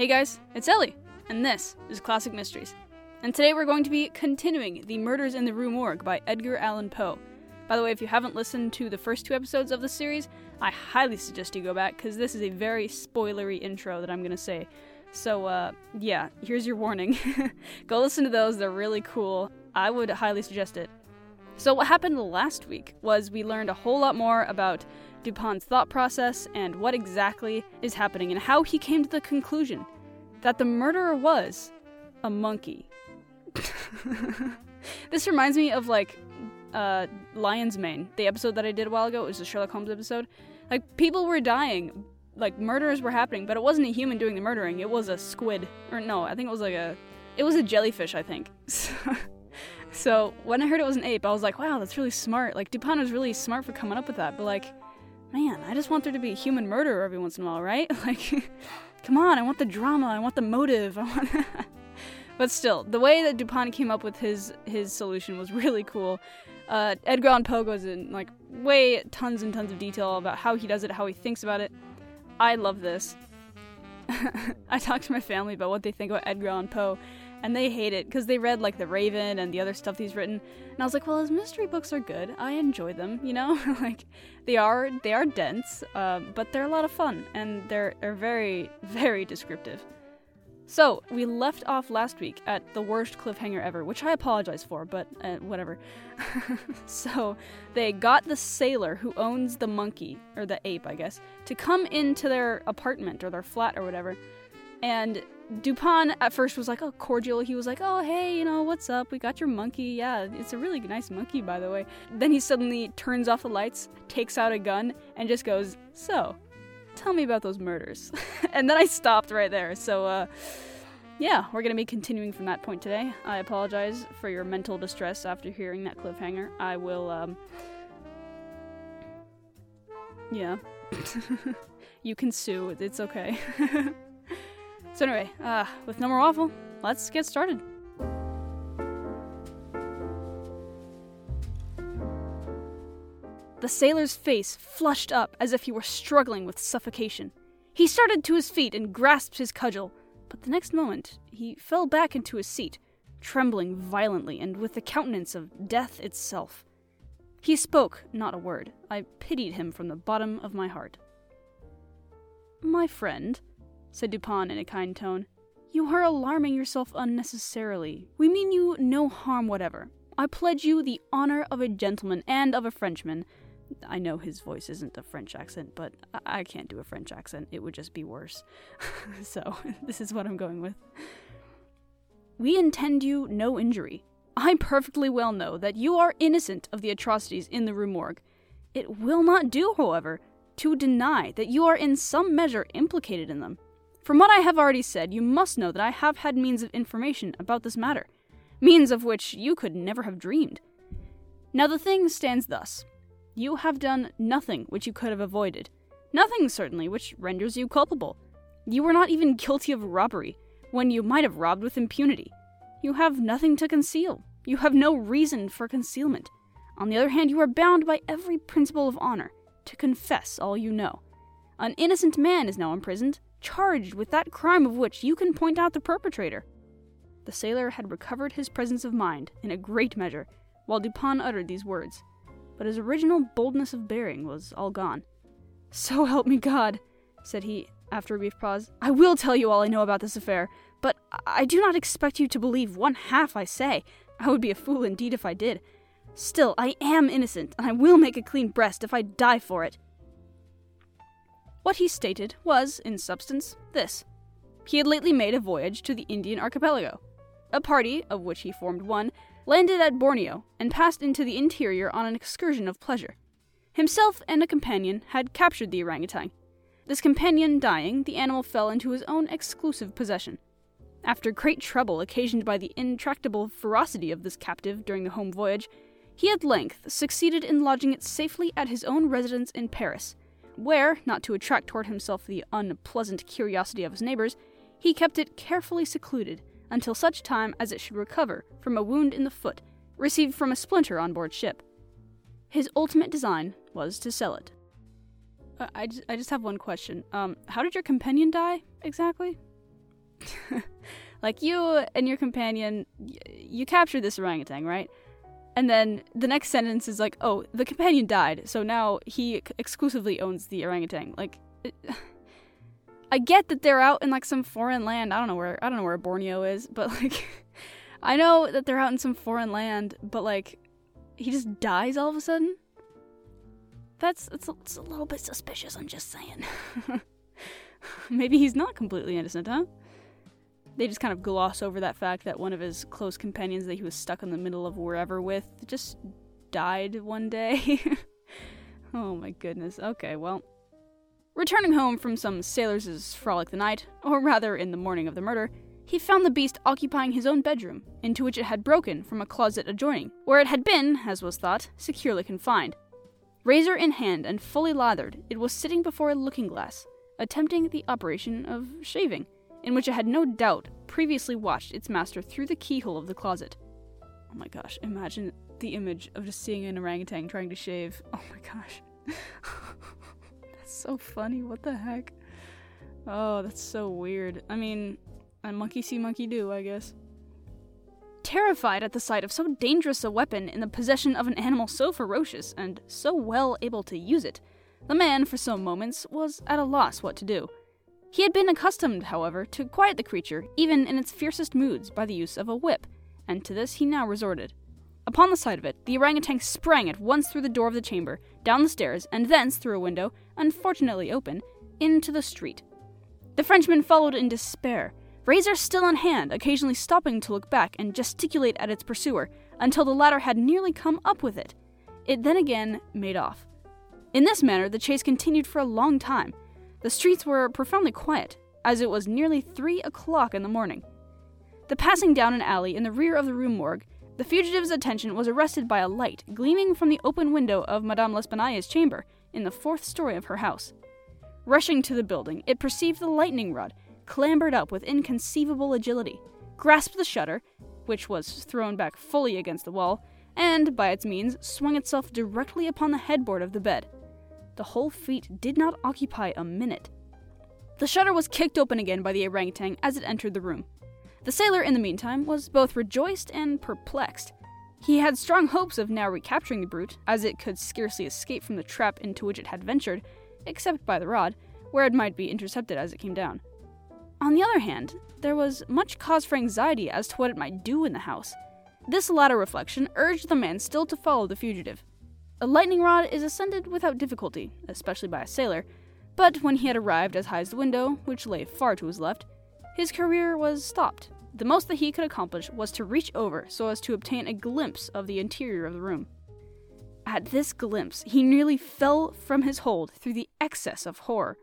Hey guys, it's Ellie, and this is Classic Mysteries. And today we're going to be continuing The Murders in the Rue Morgue by Edgar Allan Poe. By the way, if you haven't listened to the first two episodes of the series, I highly suggest you go back because this is a very spoilery intro that I'm going to say. So, uh, yeah, here's your warning. go listen to those, they're really cool. I would highly suggest it. So, what happened last week was we learned a whole lot more about Dupin's thought process and what exactly is happening and how he came to the conclusion that the murderer was a monkey. this reminds me of like uh, Lion's Mane, the episode that I did a while ago. It was a Sherlock Holmes episode. Like people were dying, like murders were happening, but it wasn't a human doing the murdering. It was a squid, or no, I think it was like a, it was a jellyfish, I think. so when I heard it was an ape, I was like, wow, that's really smart. Like Dupin was really smart for coming up with that. But like, man, I just want there to be a human murderer every once in a while, right? Like, come on, I want the drama, I want the motive, I want. but still, the way that Dupin came up with his his solution was really cool. Uh, Edgar Allan Poe goes in like way tons and tons of detail about how he does it, how he thinks about it. I love this. I talked to my family about what they think about Edgar Allan Poe, and they hate it because they read like The Raven and the other stuff he's written. And I was like, well, his mystery books are good. I enjoy them, you know, like they are they are dense, um, but they're a lot of fun and they're they're very very descriptive. So we left off last week at the worst cliffhanger ever, which I apologize for, but uh, whatever. so they got the sailor who owns the monkey or the ape, I guess, to come into their apartment or their flat or whatever, and Dupin at first was like, oh, cordial. He was like, oh, hey, you know, what's up? We got your monkey. Yeah, it's a really nice monkey, by the way. Then he suddenly turns off the lights, takes out a gun, and just goes, so, tell me about those murders. and then I stopped right there. So, uh, yeah, we're going to be continuing from that point today. I apologize for your mental distress after hearing that cliffhanger. I will, um, yeah. you can sue. It's okay. So anyway, uh, with no more waffle, let's get started. The sailor's face flushed up as if he were struggling with suffocation. He started to his feet and grasped his cudgel, but the next moment he fell back into his seat, trembling violently and with the countenance of death itself. He spoke not a word. I pitied him from the bottom of my heart. My friend, said Dupin in a kind tone. You are alarming yourself unnecessarily. We mean you no harm whatever. I pledge you the honor of a gentleman and of a Frenchman. I know his voice isn't a French accent, but I, I can't do a French accent. It would just be worse. so, this is what I'm going with. We intend you no injury. I perfectly well know that you are innocent of the atrocities in the Rue Morgue. It will not do, however, to deny that you are in some measure implicated in them. From what I have already said, you must know that I have had means of information about this matter, means of which you could never have dreamed. Now the thing stands thus you have done nothing which you could have avoided, nothing certainly which renders you culpable. You were not even guilty of robbery, when you might have robbed with impunity. You have nothing to conceal. You have no reason for concealment. On the other hand, you are bound by every principle of honor to confess all you know. An innocent man is now imprisoned, charged with that crime of which you can point out the perpetrator. The sailor had recovered his presence of mind in a great measure while Dupin uttered these words, but his original boldness of bearing was all gone. So help me God, said he, after a brief pause. I will tell you all I know about this affair, but I do not expect you to believe one half I say. I would be a fool indeed if I did. Still, I am innocent, and I will make a clean breast if I die for it. What he stated was, in substance, this he had lately made a voyage to the Indian archipelago. A party, of which he formed one, landed at Borneo and passed into the interior on an excursion of pleasure. Himself and a companion had captured the orangutan. This companion dying, the animal fell into his own exclusive possession. After great trouble occasioned by the intractable ferocity of this captive during the home voyage, he at length succeeded in lodging it safely at his own residence in Paris, where, not to attract toward himself the unpleasant curiosity of his neighbors, he kept it carefully secluded until such time as it should recover from a wound in the foot received from a splinter on board ship. His ultimate design was to sell it. Uh, I, just, I just have one question. Um, how did your companion die exactly? like you and your companion, y- you captured this orangutan, right? And then the next sentence is like, oh, the companion died, so now he exclusively owns the orangutan. Like, it, I get that they're out in like some foreign land. I don't know where I don't know where Borneo is, but like, I know that they're out in some foreign land, but like, he just dies all of a sudden. That's it's a, it's a little bit suspicious. I'm just saying. Maybe he's not completely innocent, huh? They just kind of gloss over that fact that one of his close companions that he was stuck in the middle of wherever with just died one day. oh my goodness. Okay, well. Returning home from some sailors' frolic the night, or rather in the morning of the murder, he found the beast occupying his own bedroom, into which it had broken from a closet adjoining, where it had been, as was thought, securely confined. Razor in hand and fully lathered, it was sitting before a looking glass, attempting the operation of shaving, in which it had no doubt previously watched its master through the keyhole of the closet. Oh my gosh, imagine the image of just seeing an orangutan trying to shave. Oh my gosh. that's so funny. What the heck? Oh, that's so weird. I mean, a monkey see, monkey do, I guess. Terrified at the sight of so dangerous a weapon in the possession of an animal so ferocious and so well able to use it, the man, for some moments, was at a loss what to do. He had been accustomed, however, to quiet the creature, even in its fiercest moods, by the use of a whip, and to this he now resorted. Upon the sight of it, the orangutan sprang at once through the door of the chamber, down the stairs, and thence through a window, unfortunately open, into the street. The Frenchman followed in despair, razor still in hand, occasionally stopping to look back and gesticulate at its pursuer until the latter had nearly come up with it. It then again made off. In this manner, the chase continued for a long time. The streets were profoundly quiet, as it was nearly three o'clock in the morning. The passing down an alley in the rear of the Rue Morgue, the fugitive's attention was arrested by a light gleaming from the open window of Madame L'Espanaye's chamber in the fourth story of her house. Rushing to the building, it perceived the lightning rod clambered up with inconceivable agility, grasped the shutter, which was thrown back fully against the wall, and, by its means, swung itself directly upon the headboard of the bed. The whole feat did not occupy a minute. The shutter was kicked open again by the orangutan as it entered the room. The sailor, in the meantime, was both rejoiced and perplexed. He had strong hopes of now recapturing the brute, as it could scarcely escape from the trap into which it had ventured, except by the rod, where it might be intercepted as it came down. On the other hand, there was much cause for anxiety as to what it might do in the house. This latter reflection urged the man still to follow the fugitive. A lightning rod is ascended without difficulty, especially by a sailor, but when he had arrived as high as the window, which lay far to his left, his career was stopped. The most that he could accomplish was to reach over so as to obtain a glimpse of the interior of the room. At this glimpse, he nearly fell from his hold through the excess of horror.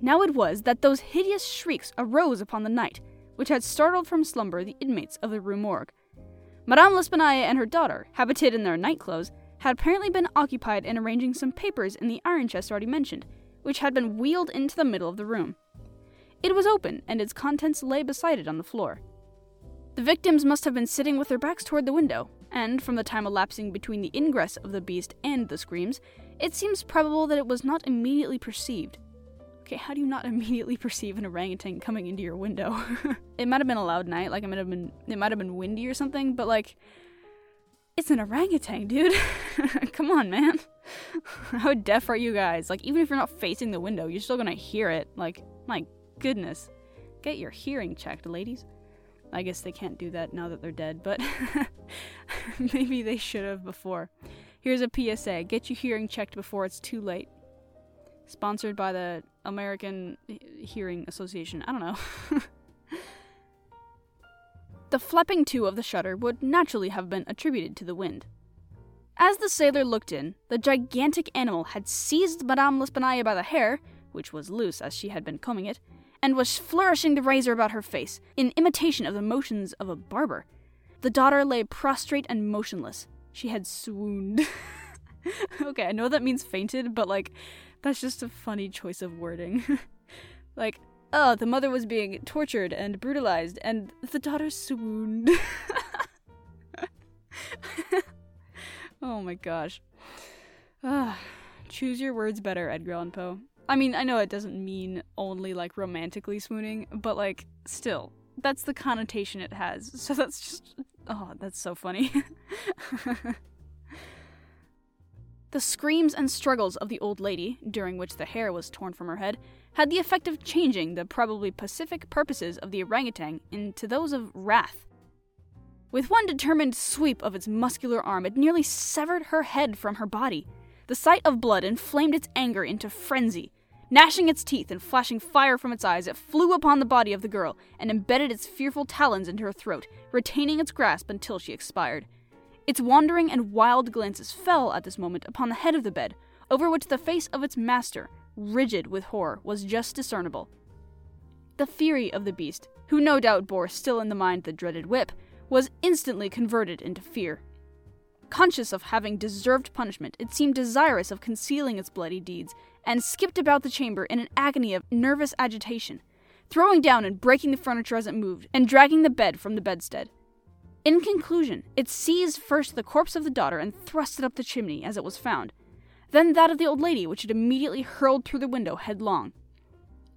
Now it was that those hideous shrieks arose upon the night, which had startled from slumber the inmates of the Rue Morgue. Madame L'Espanaye and her daughter, habited in their night clothes, had apparently been occupied in arranging some papers in the iron chest already mentioned, which had been wheeled into the middle of the room. It was open, and its contents lay beside it on the floor. The victims must have been sitting with their backs toward the window, and from the time elapsing between the ingress of the beast and the screams, it seems probable that it was not immediately perceived. Okay, how do you not immediately perceive an orangutan coming into your window? it might have been a loud night, like it might have been it might have been windy or something, but like it's an orangutan, dude. Come on, man. How deaf are you guys? Like even if you're not facing the window, you're still gonna hear it. Like, my goodness. Get your hearing checked, ladies. I guess they can't do that now that they're dead, but maybe they should have before. Here's a PSA get your hearing checked before it's too late. Sponsored by the American Hearing Association. I don't know. The flapping to of the shutter would naturally have been attributed to the wind. As the sailor looked in, the gigantic animal had seized Madame L'Espanaye by the hair, which was loose as she had been combing it, and was flourishing the razor about her face, in imitation of the motions of a barber. The daughter lay prostrate and motionless. She had swooned. okay, I know that means fainted, but like, that's just a funny choice of wording. like, oh, the mother was being tortured and brutalized, and the daughter swooned. oh my gosh. Ah, choose your words better, Edgar Allan Poe. I mean, I know it doesn't mean only like romantically swooning, but like still, that's the connotation it has. So that's just oh, that's so funny. the screams and struggles of the old lady, during which the hair was torn from her head, had the effect of changing the probably pacific purposes of the orangutan into those of wrath. With one determined sweep of its muscular arm, it nearly severed her head from her body. The sight of blood inflamed its anger into frenzy. Gnashing its teeth and flashing fire from its eyes, it flew upon the body of the girl and embedded its fearful talons into her throat, retaining its grasp until she expired. Its wandering and wild glances fell at this moment upon the head of the bed, over which the face of its master, rigid with horror, was just discernible. The fury of the beast, who no doubt bore still in the mind the dreaded whip, was instantly converted into fear. Conscious of having deserved punishment, it seemed desirous of concealing its bloody deeds, and skipped about the chamber in an agony of nervous agitation, throwing down and breaking the furniture as it moved, and dragging the bed from the bedstead. In conclusion, it seized first the corpse of the daughter and thrust it up the chimney as it was found, then that of the old lady, which it immediately hurled through the window headlong.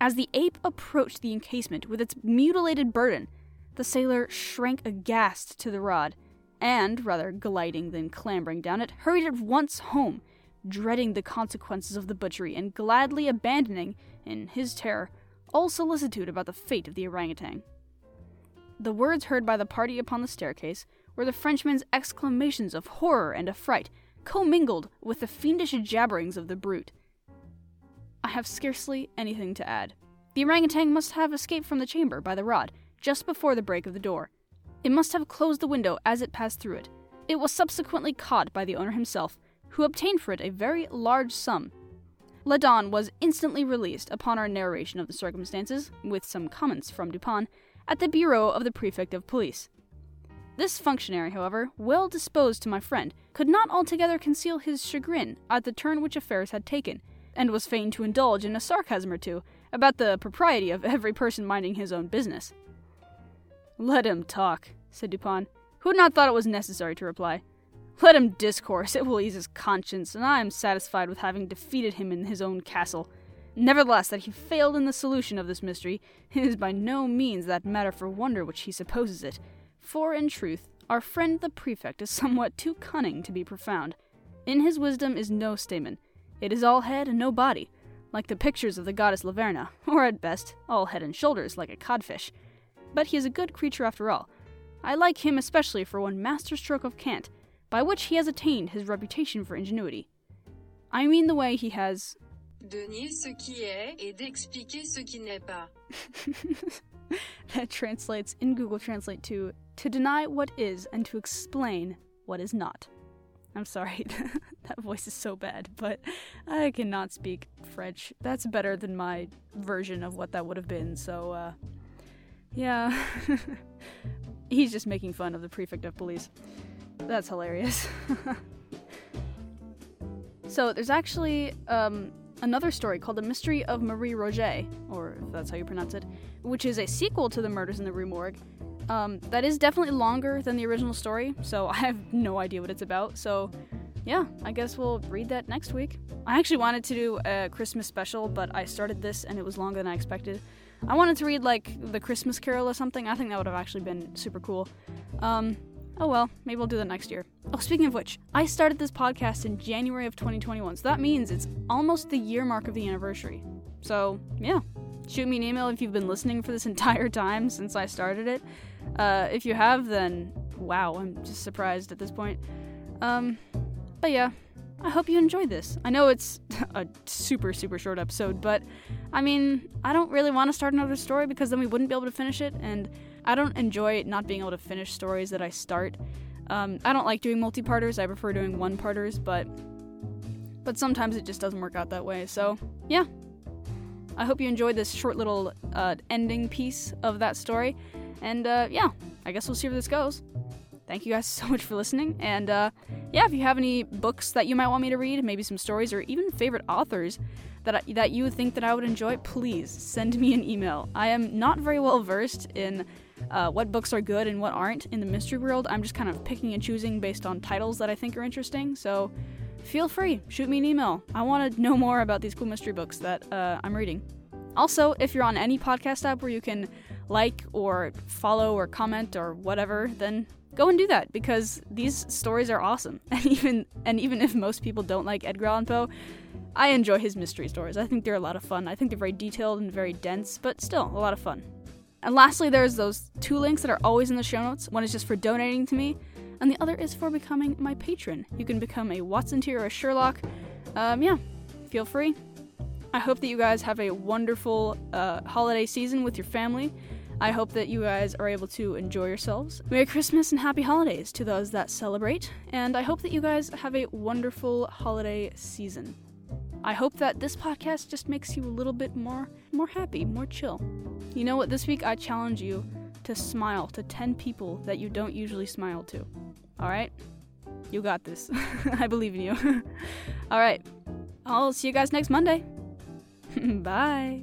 As the ape approached the encasement with its mutilated burden, the sailor shrank aghast to the rod, and, rather gliding than clambering down it, hurried at once home, dreading the consequences of the butchery and gladly abandoning, in his terror, all solicitude about the fate of the orangutan. The words heard by the party upon the staircase were the Frenchman's exclamations of horror and affright, commingled with the fiendish jabberings of the brute. I have scarcely anything to add. The orangutan must have escaped from the chamber by the rod, just before the break of the door. It must have closed the window as it passed through it. It was subsequently caught by the owner himself, who obtained for it a very large sum. Le Bon was instantly released upon our narration of the circumstances, with some comments from Dupin, at the bureau of the prefect of police. This functionary, however, well disposed to my friend, could not altogether conceal his chagrin at the turn which affairs had taken, and was fain to indulge in a sarcasm or two about the propriety of every person minding his own business. Let him talk, said Dupin, who had not thought it was necessary to reply. Let him discourse, it will ease his conscience, and I am satisfied with having defeated him in his own castle. Nevertheless, that he failed in the solution of this mystery is by no means that matter for wonder which he supposes it, for in truth, our friend the prefect is somewhat too cunning to be profound. In his wisdom is no stamen. It is all head and no body, like the pictures of the goddess Laverna, or at best, all head and shoulders, like a codfish but he is a good creature after all. I like him especially for one masterstroke of cant, by which he has attained his reputation for ingenuity. I mean the way he has. De nier ce qui est et d'expliquer ce qui n'est pas. that translates in Google Translate to to deny what is and to explain what is not. I'm sorry, that voice is so bad, but I cannot speak French. That's better than my version of what that would have been, so uh, yeah. He's just making fun of the prefect of police. That's hilarious. so there's actually um, another story called The Mystery of Marie Roget, or if that's how you pronounce it, which is a sequel to The Murders in the Rue Morgue. Um, that is definitely longer than the original story, so I have no idea what it's about. So, yeah, I guess we'll read that next week. I actually wanted to do a Christmas special, but I started this and it was longer than I expected. I wanted to read like the Christmas Carol or something. I think that would have actually been super cool. Um, oh well, maybe we'll do that next year. Oh, speaking of which, I started this podcast in January of 2021, so that means it's almost the year mark of the anniversary. So yeah, shoot me an email if you've been listening for this entire time since I started it. Uh, if you have, then wow, I'm just surprised at this point. Um, but yeah, I hope you enjoyed this. I know it's a super, super short episode, but I mean, I don't really want to start another story because then we wouldn't be able to finish it, and I don't enjoy not being able to finish stories that I start. Um, I don't like doing multi-parters. I prefer doing one-parters, but but sometimes it just doesn't work out that way. So yeah, I hope you enjoyed this short little uh, ending piece of that story, and uh, yeah, I guess we'll see where this goes thank you guys so much for listening. And uh, yeah, if you have any books that you might want me to read, maybe some stories, or even favorite authors that I, that you think that I would enjoy, please send me an email. I am not very well versed in uh, what books are good and what aren't in the mystery world. I'm just kind of picking and choosing based on titles that I think are interesting. So feel free, shoot me an email. I want to know more about these cool mystery books that uh, I'm reading. Also, if you're on any podcast app where you can like or follow or comment or whatever, then go and do that because these stories are awesome. And even and even if most people don't like Edgar Allan Poe, I enjoy his mystery stories. I think they're a lot of fun. I think they're very detailed and very dense, but still a lot of fun. And lastly, there's those two links that are always in the show notes. One is just for donating to me, and the other is for becoming my patron. You can become a Watson tier or a Sherlock. Um, yeah, feel free. I hope that you guys have a wonderful uh, holiday season with your family. I hope that you guys are able to enjoy yourselves. Merry Christmas and happy holidays to those that celebrate, and I hope that you guys have a wonderful holiday season. I hope that this podcast just makes you a little bit more more happy, more chill. You know what? This week I challenge you to smile to 10 people that you don't usually smile to. All right? You got this. I believe in you. All right. I'll see you guys next Monday. Bye.